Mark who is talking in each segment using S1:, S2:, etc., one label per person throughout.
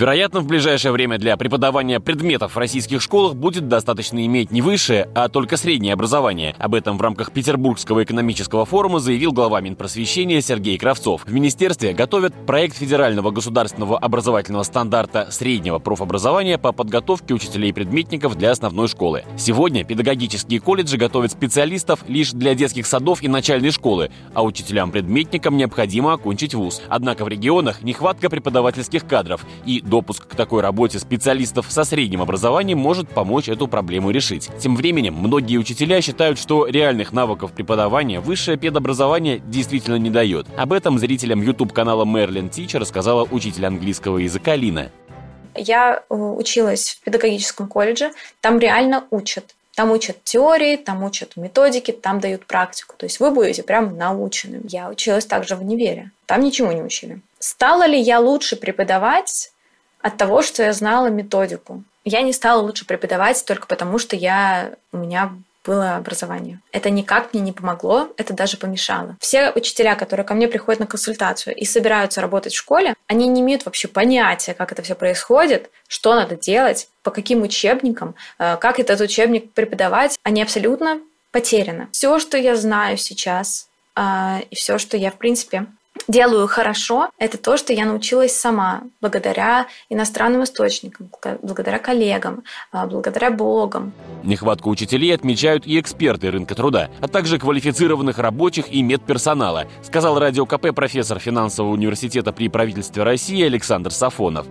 S1: Вероятно, в ближайшее время для преподавания предметов в российских школах будет достаточно иметь не высшее, а только среднее образование. Об этом в рамках Петербургского экономического форума заявил глава Минпросвещения Сергей Кравцов. В министерстве готовят проект федерального государственного образовательного стандарта среднего профобразования по подготовке учителей-предметников для основной школы. Сегодня педагогические колледжи готовят специалистов лишь для детских садов и начальной школы, а учителям-предметникам необходимо окончить вуз. Однако в регионах нехватка преподавательских кадров и допуск к такой работе специалистов со средним образованием может помочь эту проблему решить. Тем временем, многие учителя считают, что реальных навыков преподавания высшее педобразование действительно не дает. Об этом зрителям YouTube-канала Мерлин Тичер рассказала учитель английского языка Лина.
S2: Я э, училась в педагогическом колледже, там реально учат. Там учат теории, там учат методики, там дают практику. То есть вы будете прям наученным. Я училась также в универе. Там ничего не учили. Стала ли я лучше преподавать? От того, что я знала методику. Я не стала лучше преподавать только потому, что я, у меня было образование. Это никак мне не помогло, это даже помешало. Все учителя, которые ко мне приходят на консультацию и собираются работать в школе, они не имеют вообще понятия, как это все происходит, что надо делать, по каким учебникам, э, как этот учебник преподавать. Они абсолютно потеряны. Все, что я знаю сейчас, э, и все, что я, в принципе, делаю хорошо, это то, что я научилась сама, благодаря иностранным источникам, благодаря коллегам, а, благодаря блогам.
S1: Нехватку учителей отмечают и эксперты рынка труда, а также квалифицированных рабочих и медперсонала, сказал радио КП профессор финансового университета при правительстве России Александр Сафонов.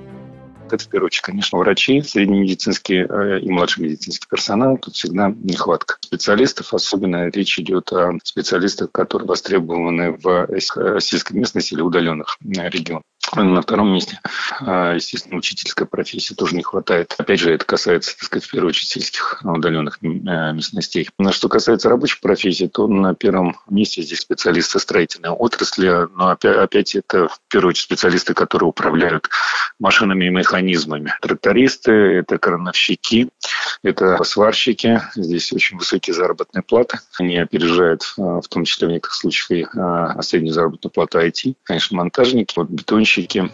S3: Это, в первую очередь, конечно, врачи, среднемедицинский э, и младший медицинский персонал. Тут всегда нехватка специалистов. Особенно речь идет о специалистах, которые востребованы в э, сельской местности или удаленных э, регионах. На втором месте, а, естественно, учительская профессия тоже не хватает. Опять же, это касается, так сказать, в первую очередь сельских удаленных местностей. На что касается рабочих профессий, то на первом месте здесь специалисты строительной отрасли, но опять, опять это в первую очередь специалисты, которые управляют машинами и механизмами. Трактористы, это крановщики, это сварщики. Здесь очень высокие заработные платы. Они опережают, а, в том числе в некоторых случаях, и а, среднюю заработную плату IT. Конечно, монтажники, вот бетонщики.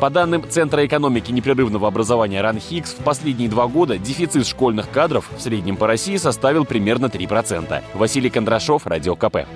S1: По данным Центра экономики непрерывного образования РАНХИКС, в последние два года дефицит школьных кадров в среднем по России составил примерно 3%. Василий Кондрашов, Радио КП.